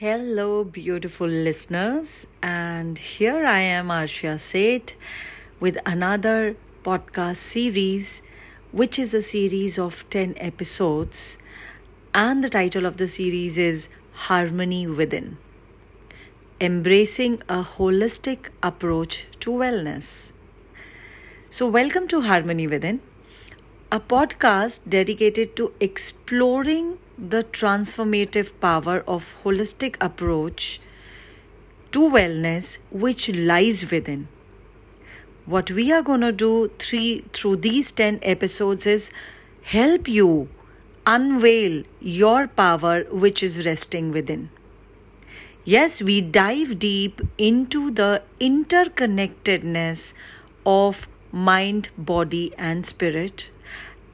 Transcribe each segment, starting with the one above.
Hello, beautiful listeners, and here I am, Aarshiya Seyth, with another podcast series, which is a series of 10 episodes. And the title of the series is Harmony Within Embracing a Holistic Approach to Wellness. So, welcome to Harmony Within, a podcast dedicated to exploring the transformative power of holistic approach to wellness which lies within. What we are going to do three, through these 10 episodes is help you unveil your power which is resting within. Yes we dive deep into the interconnectedness of mind body and spirit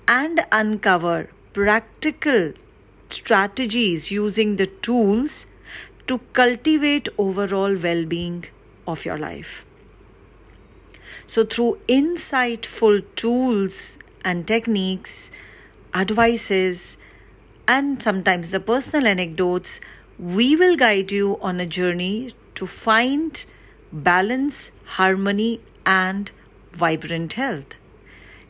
and uncover practical strategies using the tools to cultivate overall well being of your life. So, through insightful tools and techniques, advices, and sometimes the personal anecdotes, we will guide you on a journey to find balance, harmony, and vibrant health.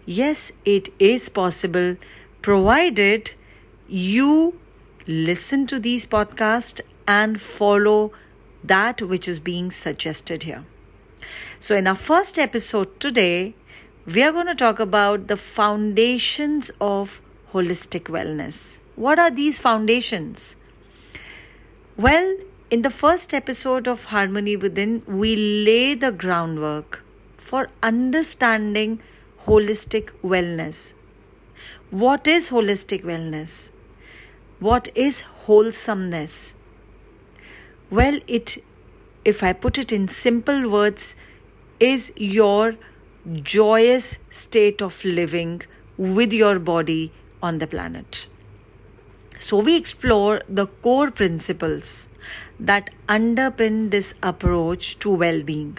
Yes, it is possible provided you listen to these podcasts and follow that which is being suggested here. So, in our first episode today, we are going to talk about the foundations of holistic wellness. What are these foundations? Well, in the first episode of Harmony Within, we lay the groundwork for understanding holistic wellness. What is holistic wellness? What is wholesomeness? Well, it, if I put it in simple words, is your joyous state of living with your body on the planet. So, we explore the core principles that underpin this approach to well being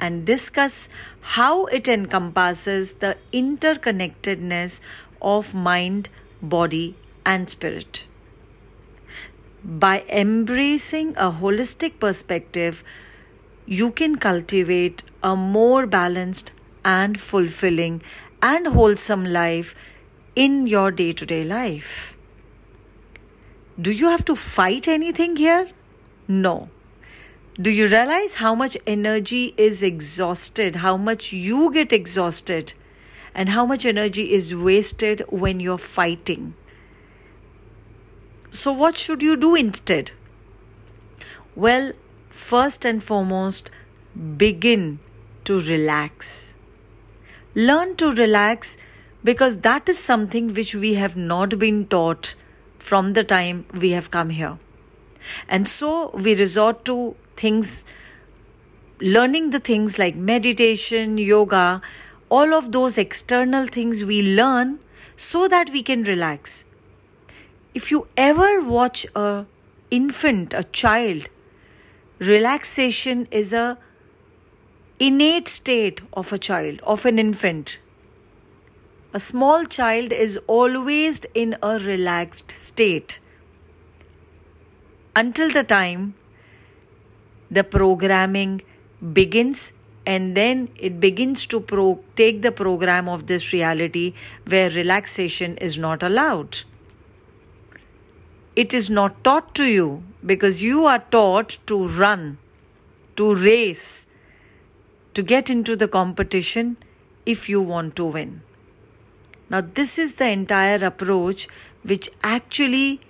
and discuss how it encompasses the interconnectedness of mind, body, and spirit. By embracing a holistic perspective, you can cultivate a more balanced and fulfilling and wholesome life in your day to day life. Do you have to fight anything here? No. Do you realize how much energy is exhausted, how much you get exhausted, and how much energy is wasted when you're fighting? So, what should you do instead? Well, first and foremost, begin to relax. Learn to relax because that is something which we have not been taught from the time we have come here. And so we resort to things, learning the things like meditation, yoga, all of those external things we learn so that we can relax. If you ever watch a infant a child relaxation is a innate state of a child of an infant. A small child is always in a relaxed state. Until the time the programming begins and then it begins to pro- take the program of this reality where relaxation is not allowed it is not taught to you because you are taught to run, to race, to get into the competition if you want to win. Now, this is the entire approach which actually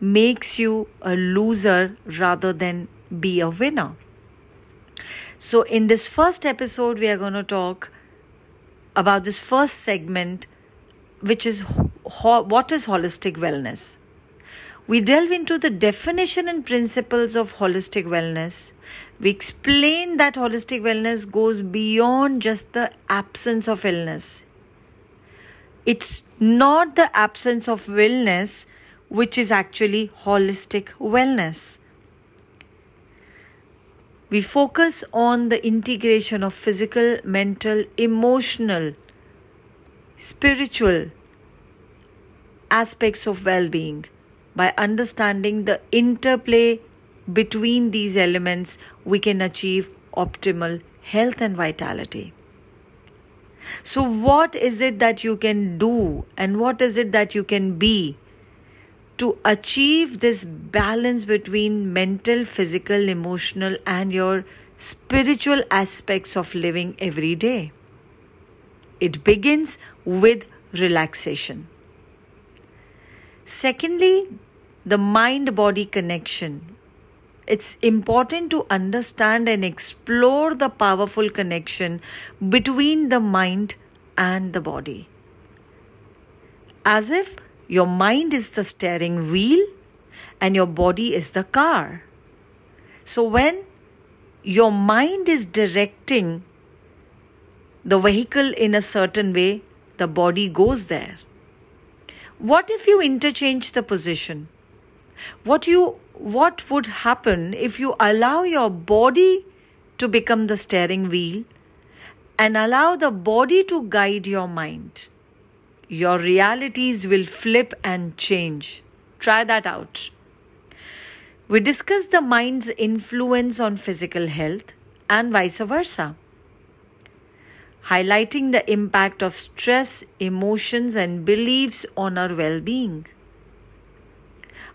makes you a loser rather than be a winner. So, in this first episode, we are going to talk about this first segment, which is ho- what is holistic wellness. We delve into the definition and principles of holistic wellness. We explain that holistic wellness goes beyond just the absence of illness. It's not the absence of illness which is actually holistic wellness. We focus on the integration of physical, mental, emotional, spiritual aspects of well being by understanding the interplay between these elements, we can achieve optimal health and vitality. So, what is it that you can do and what is it that you can be to achieve this balance between mental, physical, emotional, and your spiritual aspects of living every day? It begins with relaxation. Secondly, the mind body connection. It's important to understand and explore the powerful connection between the mind and the body. As if your mind is the steering wheel and your body is the car. So, when your mind is directing the vehicle in a certain way, the body goes there. What if you interchange the position? What you what would happen if you allow your body to become the steering wheel and allow the body to guide your mind? Your realities will flip and change. Try that out. We discussed the mind's influence on physical health and vice versa highlighting the impact of stress, emotions, and beliefs on our well being.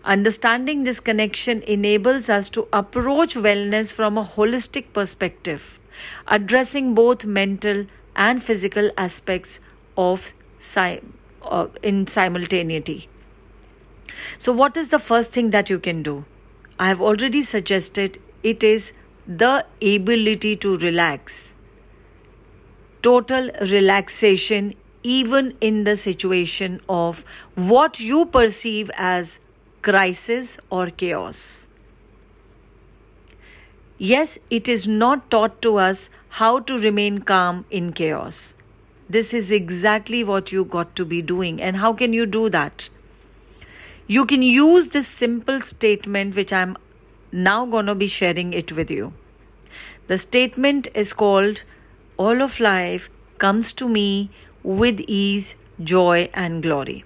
Understanding this connection enables us to approach wellness from a holistic perspective, addressing both mental and physical aspects of uh, in simultaneity. So, what is the first thing that you can do? I have already suggested it is the ability to relax total relaxation, even in the situation of what you perceive as crisis or chaos. Yes, it is not taught to us how to remain calm in chaos. This is exactly what you got to be doing. And how can you do that? You can use this simple statement, which I'm now going to be sharing it with you. The statement is called all of life comes to me with ease, joy, and glory.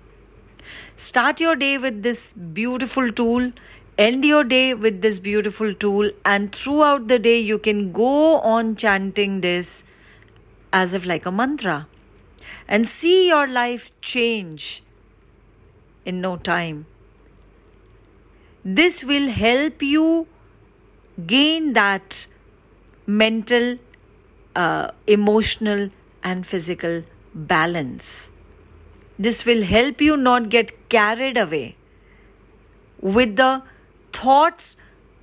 Start your day with this beautiful tool, end your day with this beautiful tool, and throughout the day, you can go on chanting this as if like a mantra and see your life change in no time. This will help you gain that mental uh, emotional and physical balance. This will help you not get carried away with the thoughts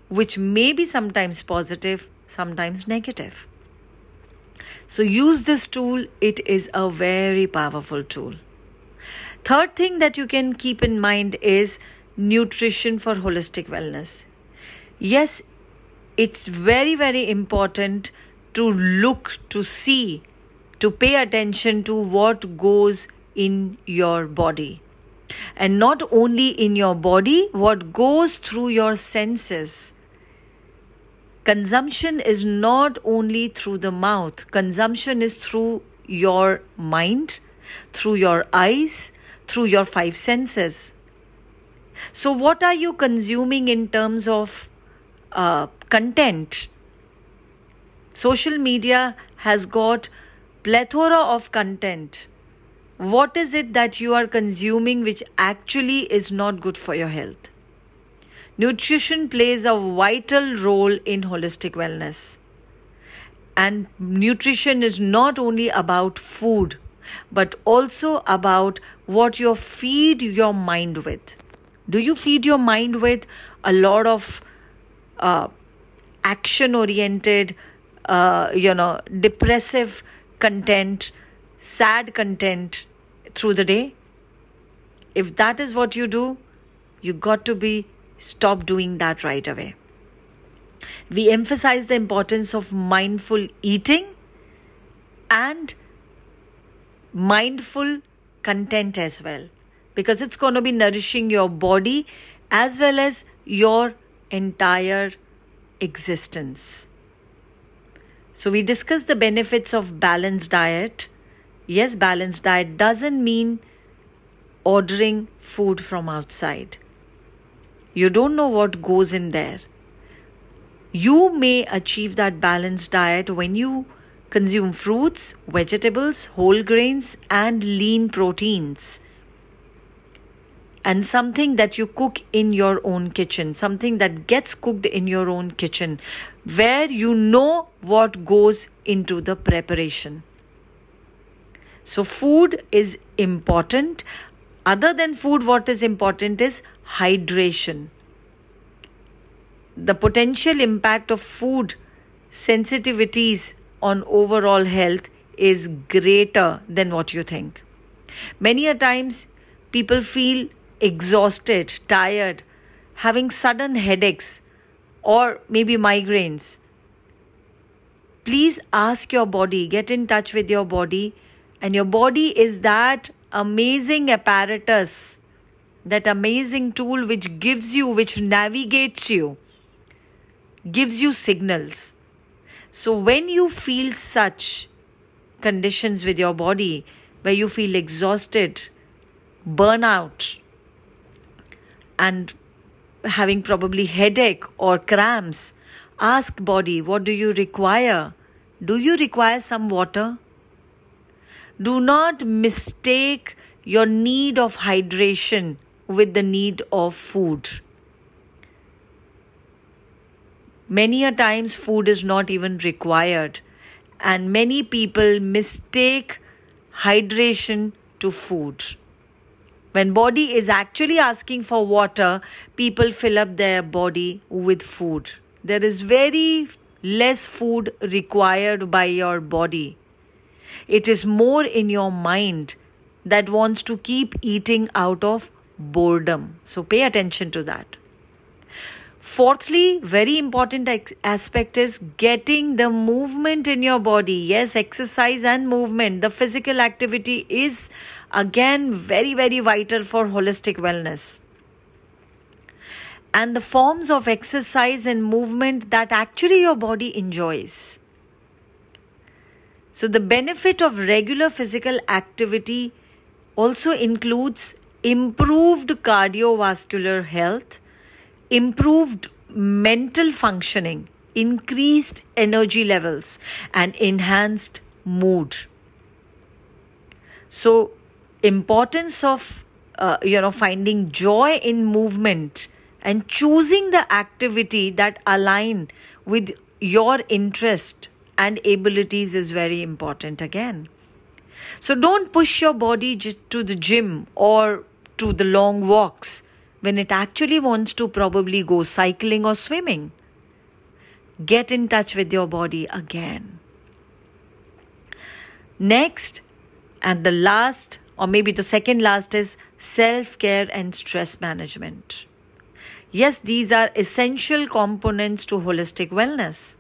which may be sometimes positive, sometimes negative. So use this tool, it is a very powerful tool. Third thing that you can keep in mind is nutrition for holistic wellness. Yes, it's very, very important to look, to see, to pay attention to what goes in your body. And not only in your body, what goes through your senses. Consumption is not only through the mouth, consumption is through your mind, through your eyes, through your five senses. So, what are you consuming in terms of uh, content? Social media has got plethora of content. What is it that you are consuming which actually is not good for your health? Nutrition plays a vital role in holistic wellness. And nutrition is not only about food, but also about what you feed your mind with. Do you feed your mind with a lot of uh, action oriented, uh, you know, depressive content, sad content through the day, if that is what you do, you got to be stop doing that right away. We emphasize the importance of mindful eating and mindful content as well because it's going to be nourishing your body as well as your entire existence. So, we discussed the benefits of balanced diet. Yes, balanced diet doesn't mean ordering food from outside. You don't know what goes in there. You may achieve that balanced diet when you consume fruits, vegetables, whole grains, and lean proteins. And something that you cook in your own kitchen, something that gets cooked in your own kitchen, where you know what goes into the preparation. So, food is important. Other than food, what is important is hydration. The potential impact of food sensitivities on overall health is greater than what you think. Many a times people feel exhausted, tired, having sudden headaches or maybe migraines. Please ask your body, get in touch with your body, and your body is that amazing apparatus, that amazing tool which gives you, which navigates you, gives you signals. So when you feel such conditions with your body, where you feel exhausted, burnout, and having probably headache or cramps, ask body, what do you require? Do you require some water? Do not mistake your need of hydration with the need of food. Many a times, food is not even required, and many people mistake hydration to food. When body is actually asking for water, people fill up their body with food. There is very less food required by your body. It is more in your mind that wants to keep eating out of boredom. So pay attention to that. Fourthly, very important aspect is getting the movement in your body. Yes, exercise and movement, the physical activity is again very, very vital for holistic wellness. And the forms of exercise and movement that actually your body enjoys. So, the benefit of regular physical activity also includes improved cardiovascular health improved mental functioning, increased energy levels, and enhanced mood. So, importance of uh, you know finding joy in movement and choosing the activity that align with your interest and abilities is very important again so don't push your body to the gym or to the long walks when it actually wants to probably go cycling or swimming. Get in touch with your body again. Next, and the last, or maybe the second last, is self care and stress management. Yes, these are essential components to holistic wellness.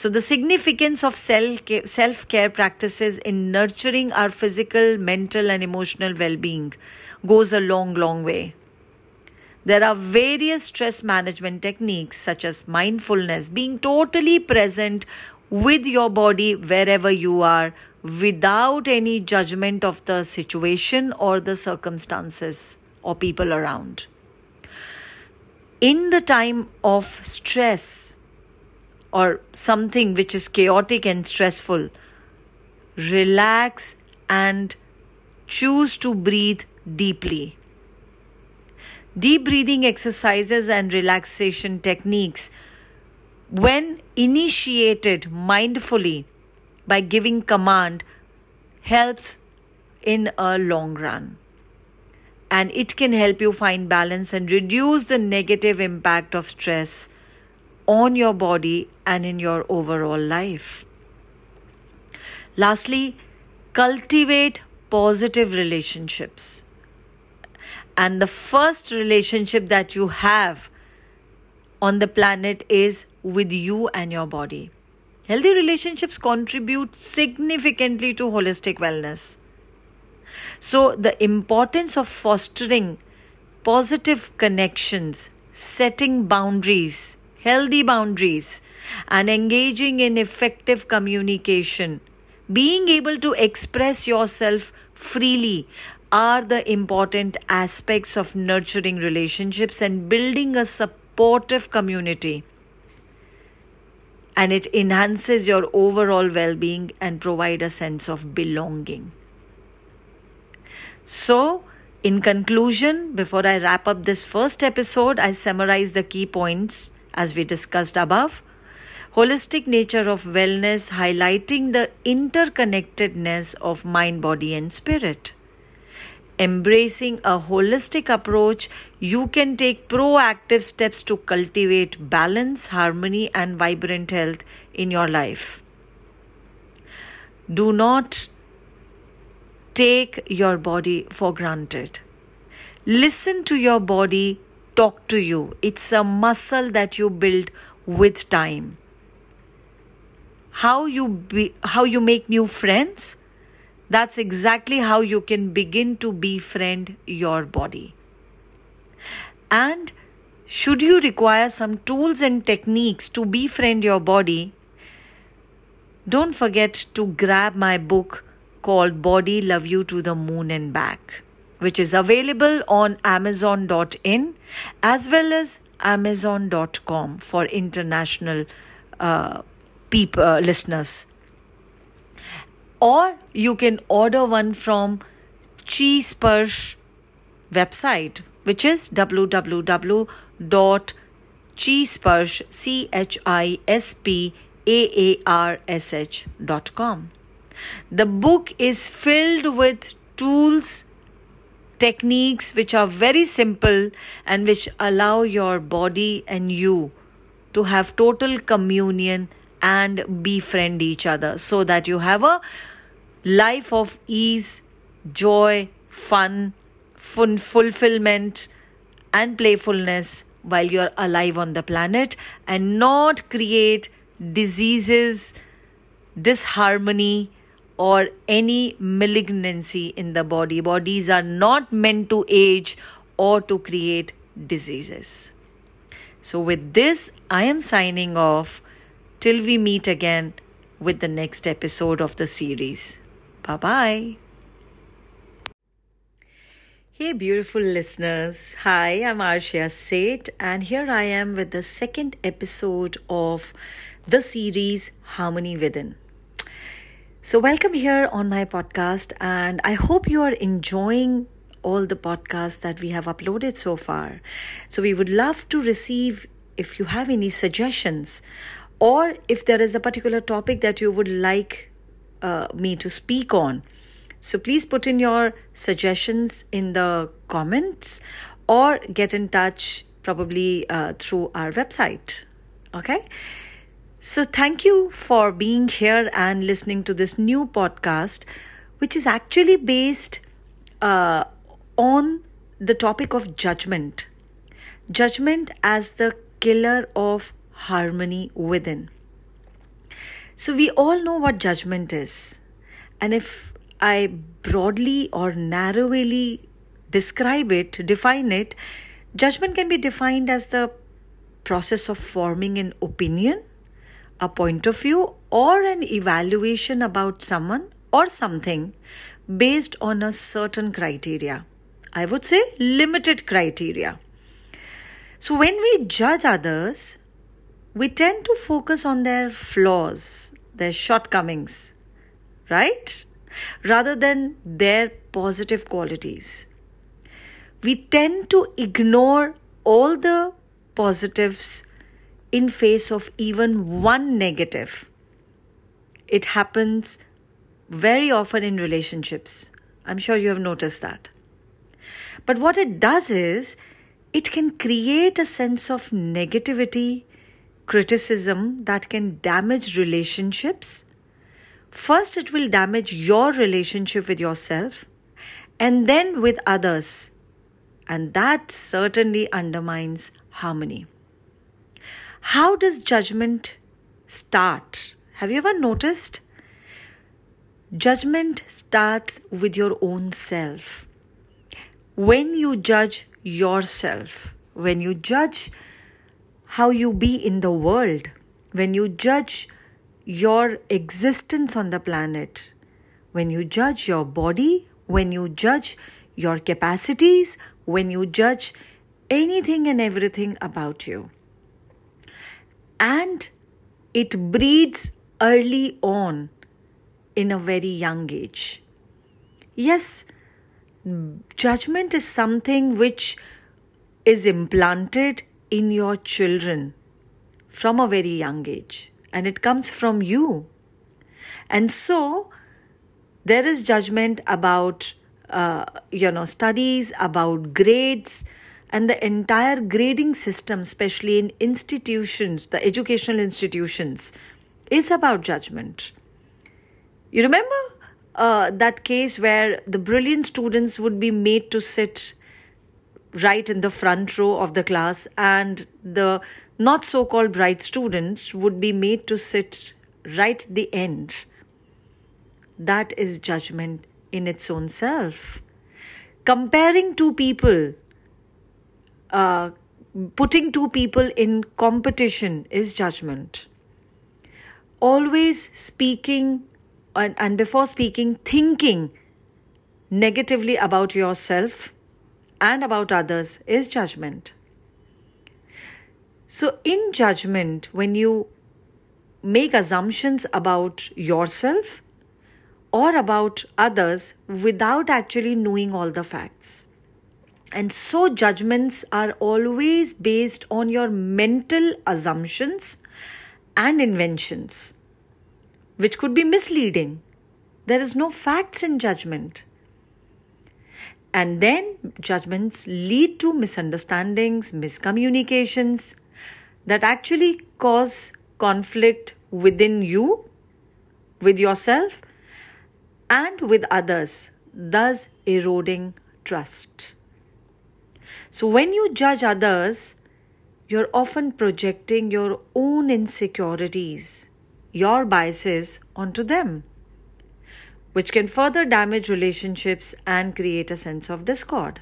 So, the significance of self care practices in nurturing our physical, mental, and emotional well being goes a long, long way. There are various stress management techniques such as mindfulness, being totally present with your body wherever you are without any judgment of the situation or the circumstances or people around. In the time of stress, or something which is chaotic and stressful, relax and choose to breathe deeply. Deep breathing exercises and relaxation techniques, when initiated mindfully by giving command, helps in a long run. And it can help you find balance and reduce the negative impact of stress on your body and in your overall life. Lastly, cultivate positive relationships. And the first relationship that you have on the planet is with you and your body. Healthy relationships contribute significantly to holistic wellness. So, the importance of fostering positive connections, setting boundaries, healthy boundaries, and engaging in effective communication, being able to express yourself freely are the important aspects of nurturing relationships and building a supportive community. And it enhances your overall well-being and provide a sense of belonging. So in conclusion before i wrap up this first episode i summarize the key points as we discussed above holistic nature of wellness highlighting the interconnectedness of mind body and spirit embracing a holistic approach, you can take proactive steps to cultivate balance, harmony, and vibrant health in your life. Do not take your body for granted. Listen to your body talk to you. It's a muscle that you build with time. How you be, how you make new friends? That's exactly how you can begin to befriend your body. And should you require some tools and techniques to befriend your body, don't forget to grab my book called Body Love You to the Moon and Back, which is available on Amazon.in as well as Amazon.com for international uh, people, uh, listeners or you can order one from Chi Sparsh website which is www.chispaarsh.com. The book is filled with tools, techniques which are very simple and which allow your body and you to have total communion and befriend each other so that you have a life of ease, joy, fun, fun fulfillment, and playfulness while you're alive on the planet and not create diseases, disharmony, or any malignancy in the body. Bodies are not meant to age or to create diseases. So, with this, I am signing off till we meet again with the next episode of the series. Bye bye. Hey, beautiful listeners. Hi, I'm Aarshiya Seyth, and here I am with the second episode of the series Harmony Within. So, welcome here on my podcast, and I hope you are enjoying all the podcasts that we have uploaded so far. So, we would love to receive if you have any suggestions or if there is a particular topic that you would like uh, me to speak on. So please put in your suggestions in the comments or get in touch probably uh, through our website. Okay. So thank you for being here and listening to this new podcast, which is actually based uh, on the topic of judgment. Judgment as the killer of harmony within. So, we all know what judgment is. And if I broadly or narrowly describe it, define it, judgment can be defined as the process of forming an opinion, a point of view, or an evaluation about someone or something based on a certain criteria. I would say limited criteria. So, when we judge others, we tend to focus on their flaws, their shortcomings, right? Rather than their positive qualities. We tend to ignore all the positives in face of even one negative. It happens very often in relationships. I'm sure you have noticed that. But what it does is, it can create a sense of negativity criticism that can damage relationships. First, it will damage your relationship with yourself and then with others. And that certainly undermines harmony. How does judgment start? Have you ever noticed? Judgment starts with your own self. When you judge yourself, when you judge how you be in the world, when you judge your existence on the planet, when you judge your body, when you judge your capacities, when you judge anything and everything about you. And it breeds early on in a very young age. Yes, judgment is something which is implanted in your children from a very young age and it comes from you. And so there is judgment about uh, you know studies about grades and the entire grading system especially in institutions the educational institutions is about judgment you remember uh, that case where the brilliant students would be made to sit right in the front row of the class and the not so called bright students would be made to sit right at the end that is judgment in its own self. Comparing two people, uh, putting two people in competition is judgment. Always speaking and, and before speaking, thinking negatively about yourself and about others is judgment. So, in judgment, when you make assumptions about yourself, or about others without actually knowing all the facts. And so, judgments are always based on your mental assumptions and inventions, which could be misleading. There is no facts in judgment. And then, judgments lead to misunderstandings, miscommunications that actually cause conflict within you, with yourself, and with others, thus eroding trust. So, when you judge others, you're often projecting your own insecurities, your biases onto them, which can further damage relationships and create a sense of discord.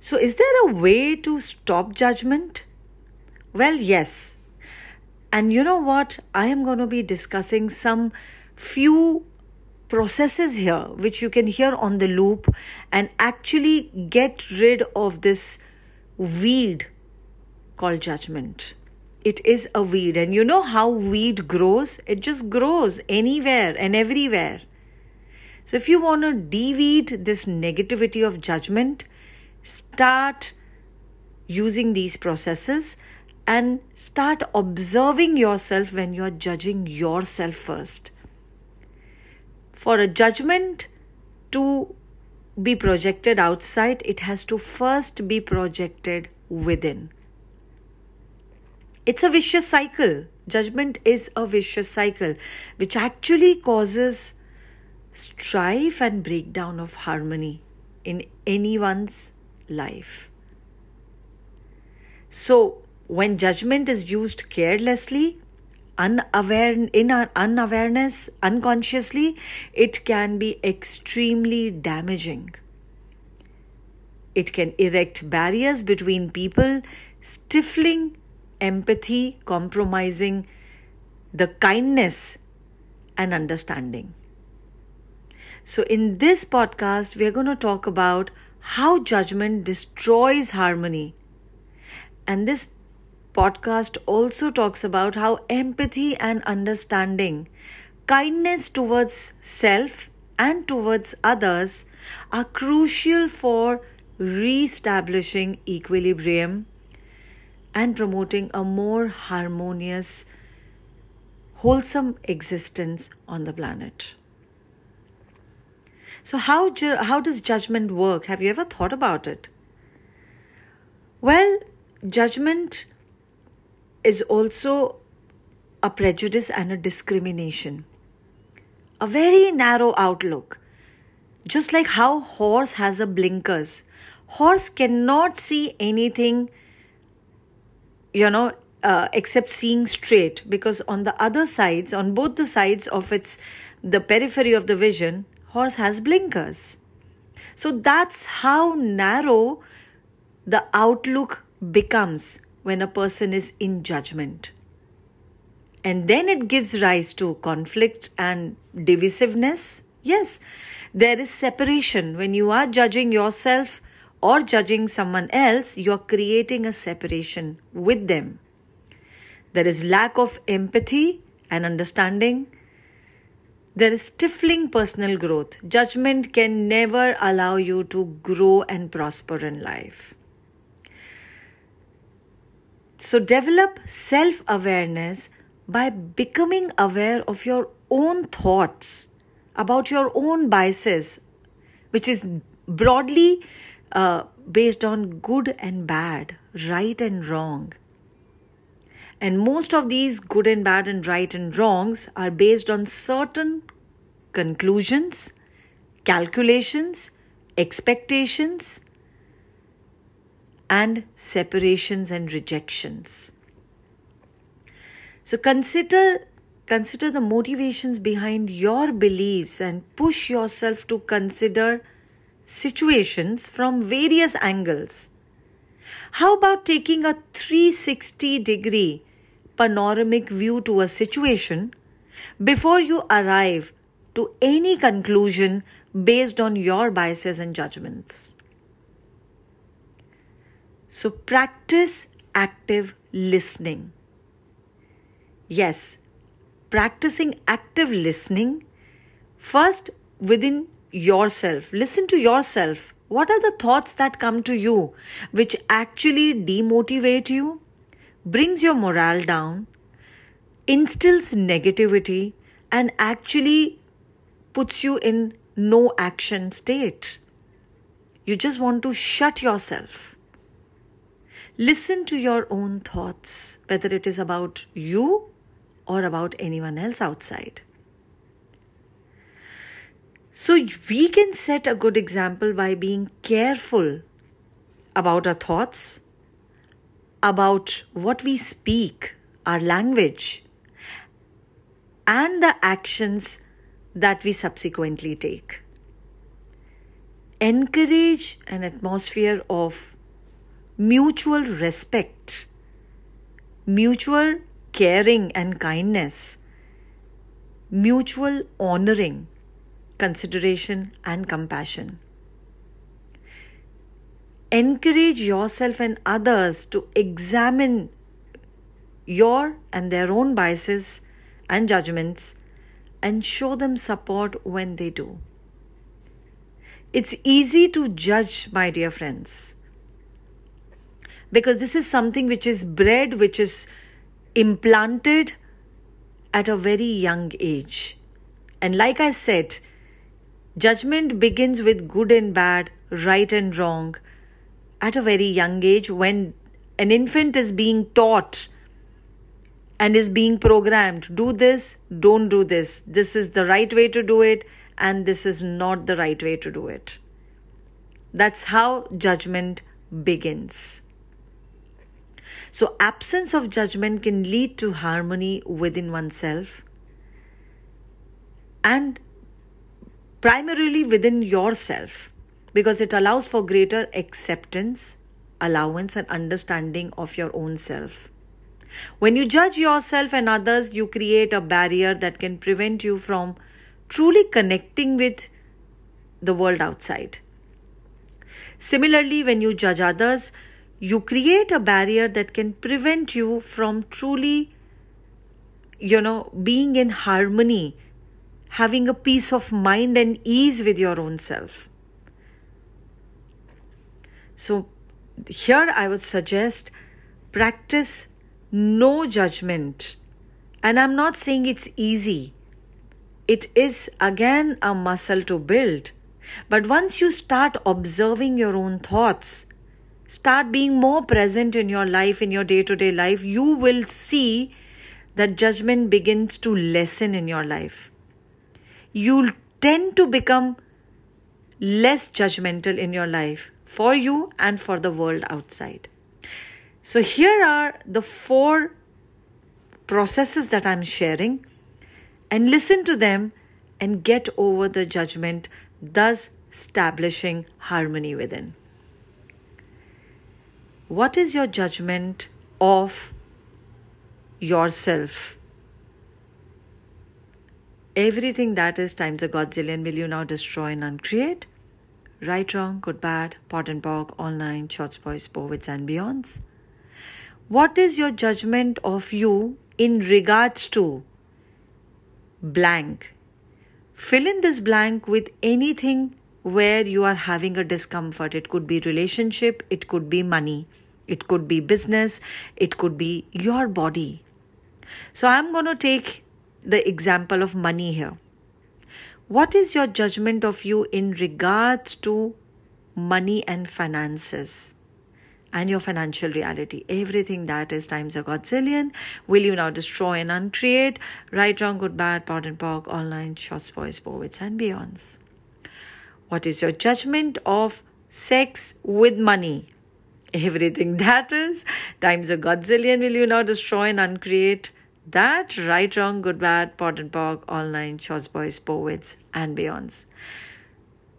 So, is there a way to stop judgment? Well, yes. And you know what? I am going to be discussing some few processes here which you can hear on the loop and actually get rid of this weed called judgment. It is a weed, and you know how weed grows? It just grows anywhere and everywhere. So, if you want to deweed this negativity of judgment, start using these processes and start observing yourself when you're judging yourself first for a judgment to be projected outside, it has to first be projected within. It's a vicious cycle. Judgment is a vicious cycle which actually causes strife and breakdown of harmony in anyone's life. So, when judgment is used carelessly, unaware in our unawareness unconsciously it can be extremely damaging. It can erect barriers between people stifling empathy compromising the kindness and understanding. So in this podcast we are going to talk about how judgment destroys harmony. And this podcast also talks about how empathy and understanding, kindness towards self and towards others are crucial for re establishing equilibrium and promoting a more harmonious, wholesome existence on the planet. So, how, ju- how does judgment work? Have you ever thought about it? Well, judgment is also a prejudice and a discrimination. A very narrow outlook. Just like how horse has a blinkers. Horse cannot see anything, you know, uh, except seeing straight because on the other sides, on both the sides of its the periphery of the vision, horse has blinkers. So that's how narrow the outlook becomes when a person is in judgment. And then it gives rise to conflict and divisiveness. Yes, there is separation. When you are judging yourself or judging someone else, you're creating a separation with them. there is lack of empathy and understanding. There is stifling personal growth. Judgment can never allow you to grow and prosper in life. So, develop self awareness by becoming aware of your own thoughts about your own biases, which is broadly uh, based on good and bad, right and wrong. And most of these good and bad and right and wrongs are based on certain conclusions, calculations, expectations, and separations and rejections. So consider consider the motivations behind your beliefs and push yourself to consider situations from various angles. How about taking a 360 degree panoramic view to a situation before you arrive to any conclusion based on your biases and judgments. So, practice active listening. Yes, practicing active listening first within yourself. Listen to yourself. What are the thoughts that come to you which actually demotivate you? brings your morale down, instills negativity, and actually puts you in no action state. You just want to shut yourself. Listen to your own thoughts, whether it is about you or about anyone else outside. So, we can set a good example by being careful about our thoughts about what we speak, our language, and the actions that we subsequently take. Encourage an atmosphere of mutual respect, mutual caring and kindness, mutual honoring, consideration, and compassion encourage yourself and others to examine your and their own biases and judgments and show them support when they do. It's easy to judge, my dear friends, because this is something which is bred, which is implanted at a very young age. And like I said, judgment begins with good and bad, right and wrong, at a very young age when an infant is being taught and is being programmed do this, don't do this. This is the right way to do it, and this is not the right way to do it. That's how judgment begins. So, absence of judgment can lead to harmony within oneself and primarily within yourself because it allows for greater acceptance, allowance, and understanding of your own self. When you judge yourself and others, you create a barrier that can prevent you from truly connecting with the world outside. Similarly, when you judge others, you create a barrier that can prevent you from truly, you know, being in harmony, having a peace of mind and ease with your own self. So, here I would suggest practice no judgment. And I'm not saying it's easy, it is again a muscle to build. But once you start observing your own thoughts, start being more present in your life, in your day to day life, you will see that judgment begins to lessen in your life. You'll tend to become less judgmental in your life for you and for the world outside. So, here are the four processes that I'm sharing, and listen to them and get over the judgment, thus establishing harmony within. What is your judgment of yourself? Everything that is times a godzillion will you now destroy and uncreate? Right, wrong, good, bad, POD and POC, all nine, shorts, boys, POVADs, and beyonds. What is your judgment of you in regards to blank? Fill in this blank with anything where you are having a discomfort. It could be relationship, it could be money, it could be business, it could be your body. So I'm going to take the example of money here. What is your judgment of you in regards to money and finances? and your financial reality. Everything that is times a godzillion. Will you now destroy and uncreate? Right, wrong, good, bad, POD and POC, online, shorts, boys, POVADs, and beyonds. What is your judgment of sex with money? Everything that is times a godzillion. Will you now destroy and uncreate? That right, wrong, good, bad, POD and POC, online, shorts, boys, POVADs, and beyonds.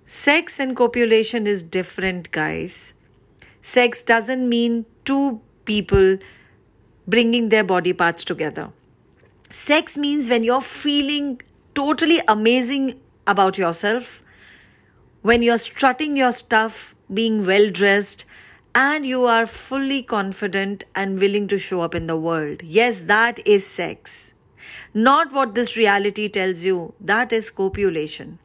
Sex and copulation is different, guys Sex doesn't mean two people bringing their body parts together. Sex means when you're feeling totally amazing about yourself, when you're strutting your stuff, being well dressed, and you are fully confident and willing to show up in the world. Yes, that is sex. Not what this reality tells you, that is copulation.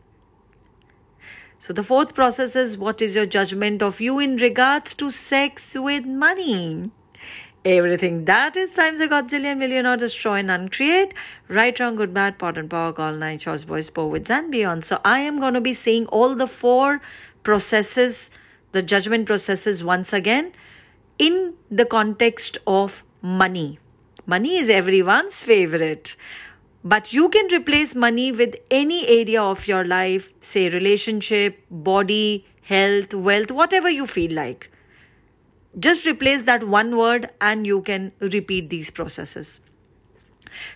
So, the fourth process is what is your judgment of you in regards to sex with money? Everything that is times a godzillion million or destroy and uncreate. Right, wrong, good, bad, POD and POC, all nine shorts, boys, POVADs, and beyond. So, I am going to be saying all the four processes, the judgment processes once again in the context of money. Money is everyone's favorite. But you can replace money with any area of your life, say relationship, body, health, wealth, whatever you feel like. Just replace that one word and you can repeat these processes.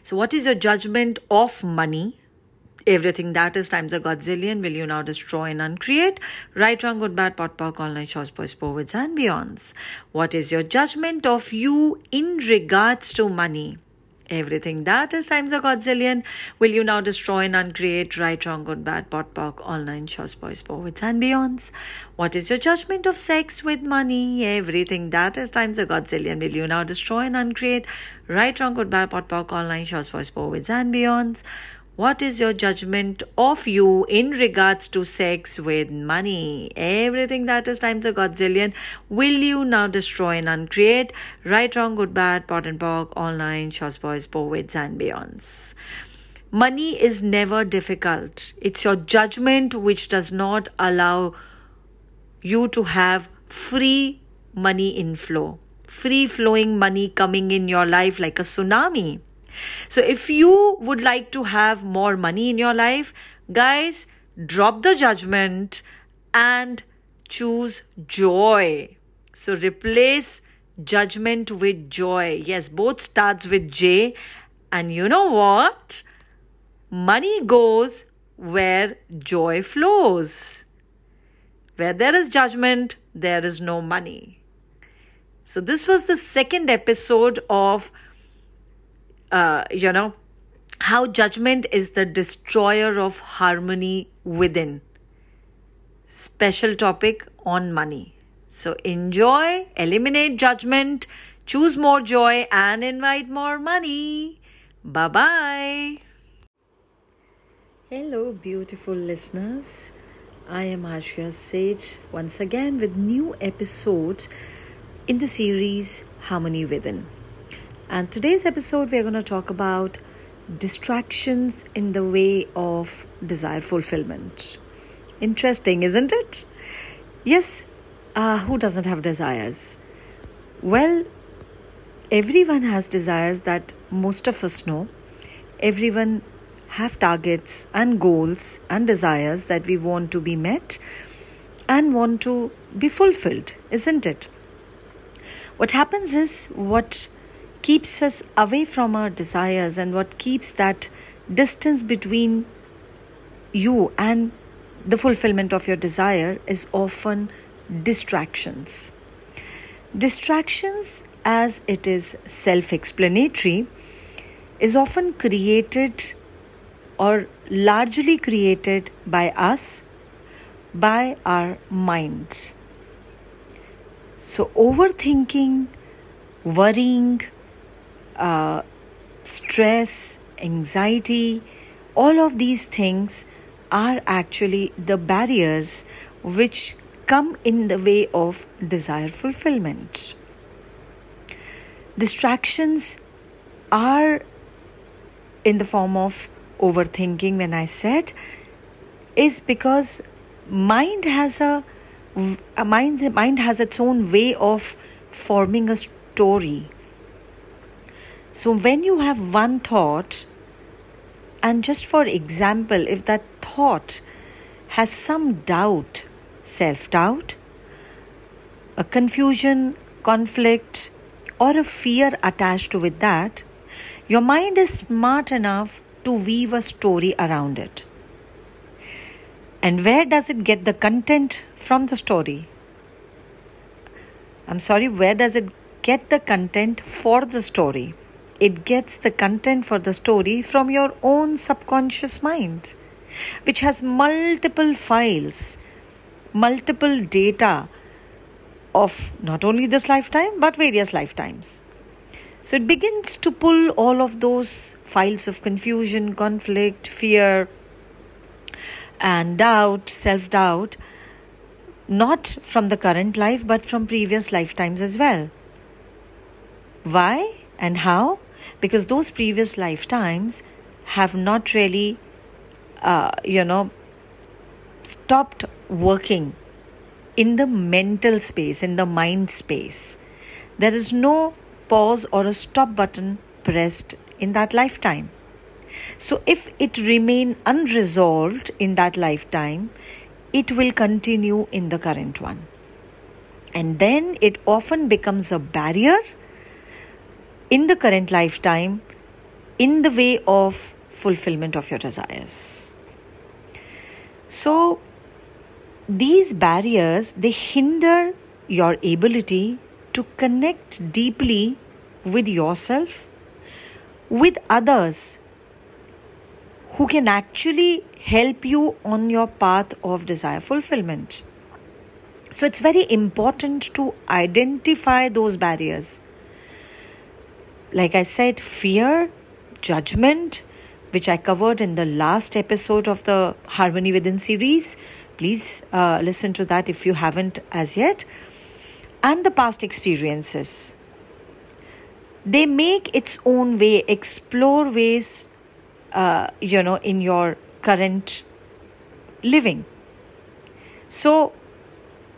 So, what is your judgment of money? Everything that is times a godzillion will you now destroy and uncreate? Right, wrong, good, bad, POD, POC, online, shorts, boys, POVADs, and beyonds. What is your judgment of you in regards to money? everything. That is times a godzillion. Will you now destroy and uncreate right, wrong, good, bad, POD, POC, all nine shorts, boys, POVADs, and beyonds? What is your judgment of sex with money? Everything. That is times a godzillion. Will you now destroy and uncreate right, wrong, good, bad, POD, POC, all nine shorts, boys, POVADs, and beyonds? What is your judgment of you in regards to sex with money? Everything that is times a godzillion. Will you now destroy and uncreate? Right, wrong, good, bad, POD and POC, all nine, shorts, boys, POVADs, and beyonds. Money is never difficult. It's your judgment which does not allow you to have free money inflow, free flowing money coming in your life like a tsunami. So, if you would like to have more money in your life, guys, drop the judgment and choose joy. So, replace judgment with joy. Yes, both starts with J. And you know what? Money goes where joy flows. Where there is judgment, there is no money. So, this was the second episode of uh, you know, how judgment is the destroyer of harmony within. Special topic on money. So enjoy, eliminate judgment, choose more joy, and invite more money. Bye bye. Hello, beautiful listeners. I am Aarshiya Seyth once again with new episode in the series Harmony Within. And today's episode, we're going to talk about distractions in the way of desire fulfillment. Interesting, isn't it? Yes, uh, who doesn't have desires? Well, everyone has desires that most of us know. Everyone have targets and goals and desires that we want to be met and want to be fulfilled, isn't it? What happens is what keeps us away from our desires and what keeps that distance between you and the fulfillment of your desire is often distractions. Distractions, as it is self explanatory, is often created or largely created by us by our mind. So, overthinking worrying, uh, stress, anxiety, all of these things are actually the barriers which come in the way of desire fulfillment. Distractions are in the form of overthinking when I said is because mind has a, a mind mind has its own way of forming a story. So when you have one thought and just for example if that thought has some doubt self doubt a confusion conflict or a fear attached with that your mind is smart enough to weave a story around it. And where does it get the content from the story? I'm sorry, where does it get the content for the story? It gets the content for the story from your own subconscious mind, which has multiple files, multiple data of not only this lifetime but various lifetimes. So it begins to pull all of those files of confusion, conflict, fear, and doubt, self doubt, not from the current life but from previous lifetimes as well. Why and how? Because those previous lifetimes have not really, uh, you know, stopped working in the mental space, in the mind space. There is no pause or a stop button pressed in that lifetime. So, if it remain unresolved in that lifetime, it will continue in the current one. And then it often becomes a barrier in the current lifetime in the way of fulfillment of your desires. So, these barriers they hinder your ability to connect deeply with yourself, with others who can actually help you on your path of desire fulfillment. So it's very important to identify those barriers. Like I said, fear, judgment, which I covered in the last episode of the Harmony Within series. Please uh, listen to that if you haven't as yet and the past experiences. They make its own way, explore ways, uh, you know, in your current living. So,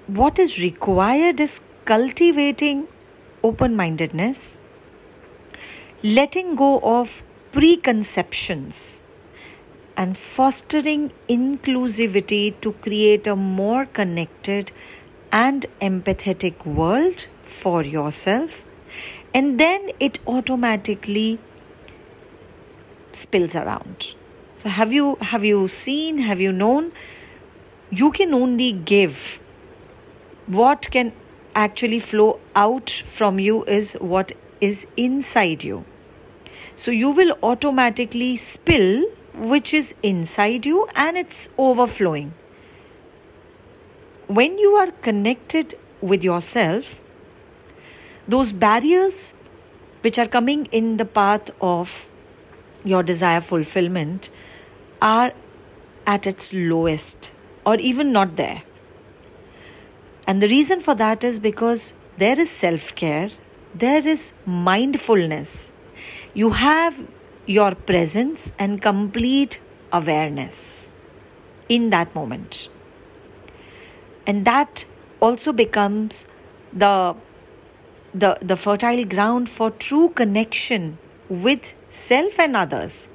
what is required is cultivating open mindedness, letting go of preconceptions, and fostering inclusivity to create a more connected and empathetic world for yourself and then it automatically spills around. So have you have you seen have you known? You can only give. What can actually flow out from you is what is inside you so you will automatically spill which is inside you and it's overflowing when you are connected with yourself, those barriers which are coming in the path of your desire fulfillment are at its lowest or even not there. And the reason for that is because there is self care, there is mindfulness. You have your presence and complete awareness in that moment. And that also becomes the the the fertile ground for true connection with self and others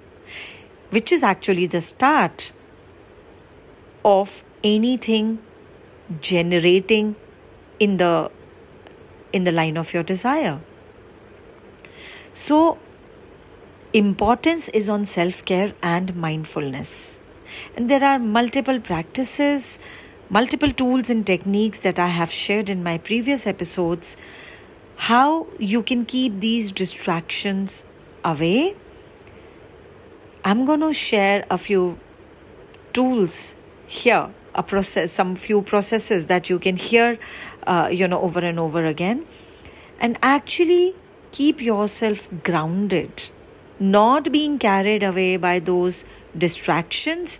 which is actually the start of anything generating in the in the line of your desire. So importance is on self care and mindfulness and there are multiple practices multiple tools and techniques that I have shared in my previous episodes, how you can keep these distractions away. I'm going to share a few tools here, a process, some few processes that you can hear, uh, you know, over and over again. and actually keep yourself grounded, not being carried away by those distractions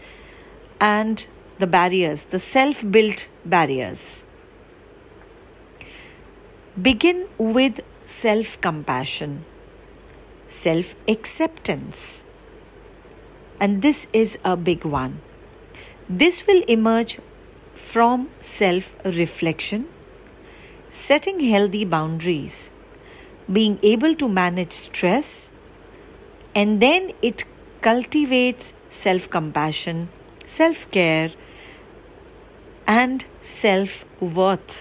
and the barriers, the self built barriers. Begin with self compassion, self acceptance. And this is a big one. This will emerge from self reflection, setting healthy boundaries, being able to manage stress, and then it cultivates self compassion, self care, and self worth.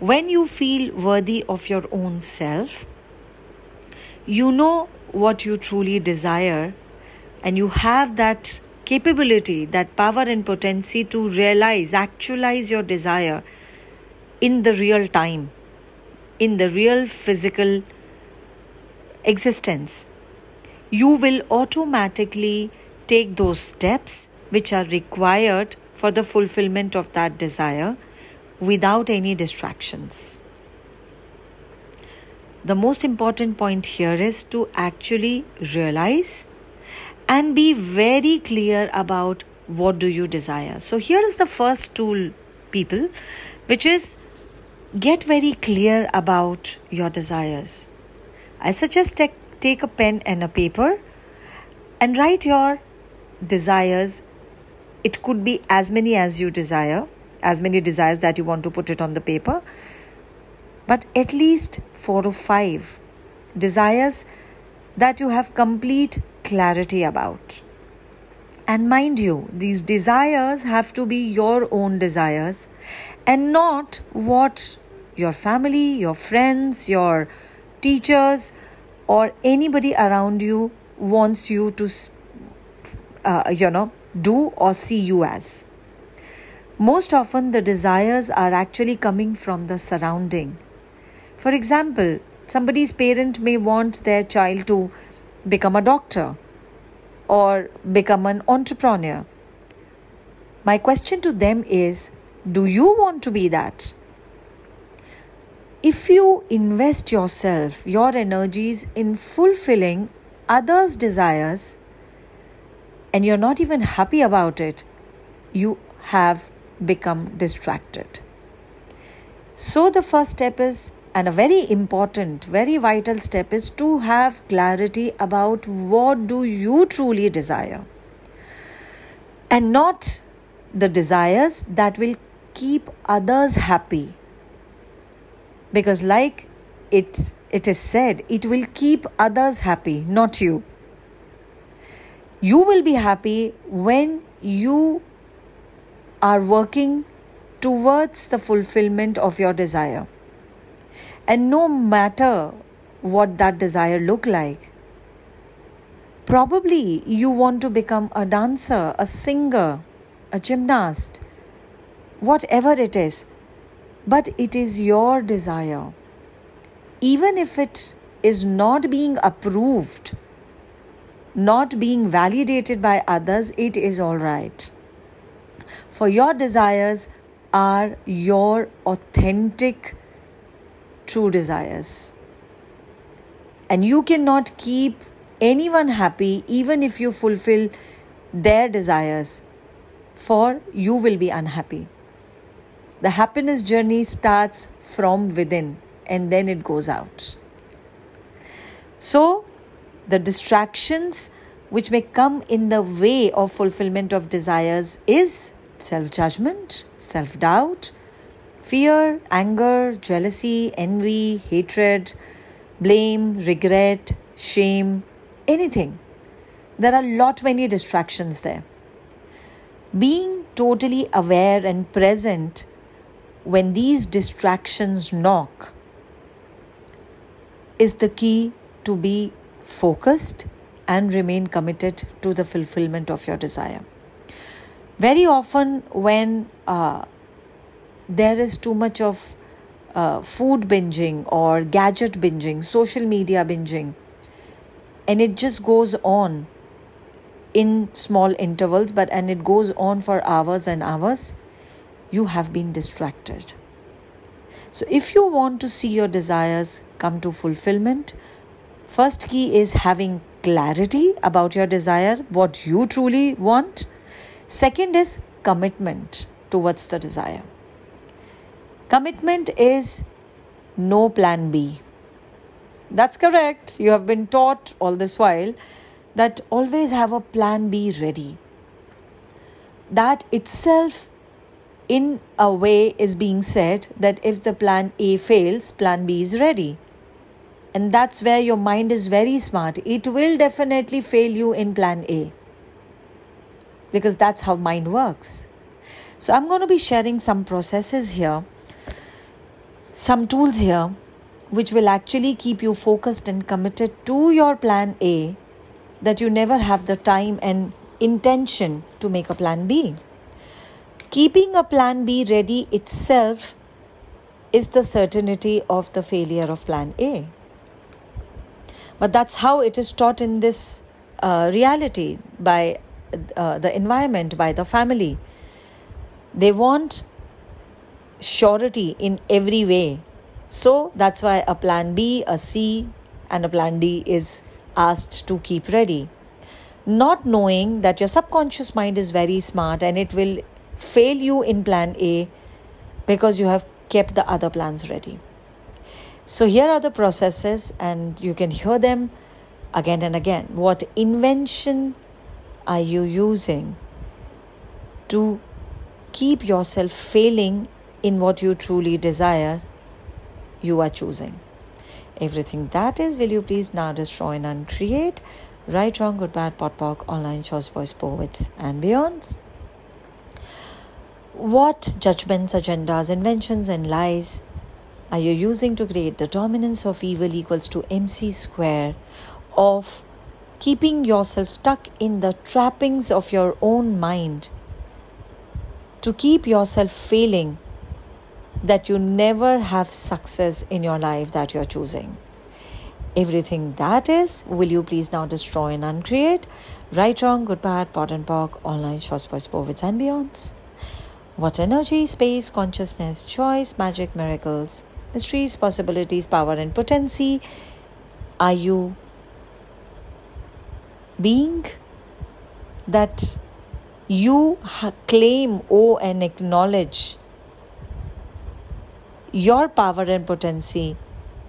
When you feel worthy of your own self, you know what you truly desire, and you have that capability, that power and potency to realize, actualize your desire in the real time, in the real physical existence, you will automatically take those steps which are required for the fulfillment of that desire without any distractions. The most important point here is to actually realize and be very clear about what do you desire so here is the first tool people which is get very clear about your desires i suggest take, take a pen and a paper and write your desires it could be as many as you desire as many desires that you want to put it on the paper but at least 4 or 5 desires that you have complete clarity about. And mind you, these desires have to be your own desires and not what your family, your friends, your teachers, or anybody around you wants you to, uh, you know, do or see you as. Most often, the desires are actually coming from the surrounding. For example, somebody's parent may want their child to become a doctor or become an entrepreneur. My question to them is Do you want to be that? If you invest yourself, your energies in fulfilling others' desires, and you're not even happy about it, you have become distracted. So, the first step is and a very important very vital step is to have clarity about what do you truly desire and not the desires that will keep others happy because like it it is said it will keep others happy not you. You will be happy when you are working towards the fulfillment of your desire. And no matter what that desire look like probably you want to become a dancer a singer a gymnast whatever it is but it is your desire even if it is not being approved not being validated by others it is all right for your desires are your authentic true desires. And you cannot keep anyone happy even if you fulfill their desires, for you will be unhappy. The happiness journey starts from within and then it goes out. So, the distractions which may come in the way of fulfillment of desires is self judgment, self doubt, fear, anger, jealousy, envy, hatred, blame, regret, shame, anything. There are a lot many distractions there. Being totally aware and present when these distractions knock is the key to be focused and remain committed to the fulfillment of your desire. Very often, when uh, there is too much of uh, food binging or gadget binging, social media binging, and it just goes on in small intervals, but and it goes on for hours and hours, you have been distracted. So, if you want to see your desires come to fulfillment, first key is having clarity about your desire, what you truly want. Second is commitment towards the desire. Commitment is no plan B. That's correct. You have been taught all this while that always have a plan B ready. That itself, in a way, is being said that if the plan A fails, plan B is ready. And that's where your mind is very smart. It will definitely fail you in plan A because that's how mind works. So, I'm going to be sharing some processes here some tools here which will actually keep you focused and committed to your plan A that you never have the time and intention to make a plan B. Keeping a plan B ready itself is the certainty of the failure of plan A. But that's how it is taught in this uh, reality by uh, the environment, by the family. They want surety in every way. So that's why a plan B, a C, and a plan D is asked to keep ready. Not knowing that your subconscious mind is very smart and it will fail you in plan A because you have kept the other plans ready. So, here are the processes, and you can hear them again and again. What invention are you using to keep yourself failing in what you truly desire, you are choosing. Everything that is, will you please now destroy and uncreate? Right, wrong, good, bad, POD, POC, online, shorts, boys, POVADs, and beyonds. What judgments, agendas, inventions, and lies are you using to create the dominance of evil equals to mc square of keeping yourself stuck in the trappings of your own mind to keep yourself failing that you never have success in your life that you're choosing. Everything that is, will you please now destroy and uncreate? Right, wrong, good, bad, POD and POC, online, shorts, boys, POVADs, and beyonds. What energy, space, consciousness, choice, magic, miracles, mysteries, possibilities, power, and potency are you being that you claim, owe, and acknowledge your power and potency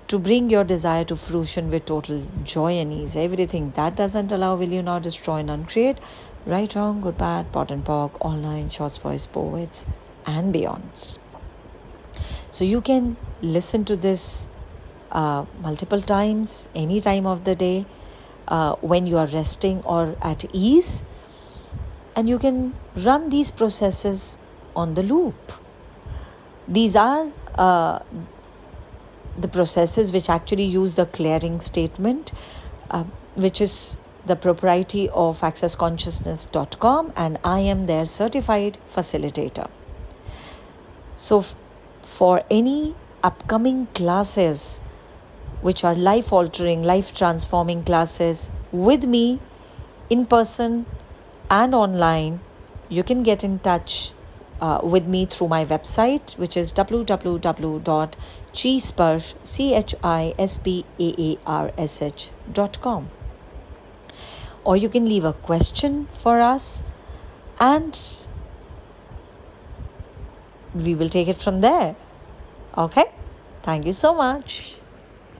to bring your desire to fruition with total joy and ease. Everything that doesn't allow, will you now destroy and uncreate? Right, wrong, good, bad, POD and POC, online, shorts, boys, POVADs, and beyonds. So you can listen to this uh, multiple times, any time of the day, uh, when you are resting or at ease, and you can run these processes on the loop. These are uh, the processes which actually use the clearing statement, uh, which is the propriety of accessconsciousness.com, and I am their certified facilitator. So, for any upcoming classes which are life altering, life transforming classes with me in person and online, you can get in touch uh, with me through my website, which is www.chispaarsh.com. Or you can leave a question for us and we will take it from there. Okay? Thank you so much.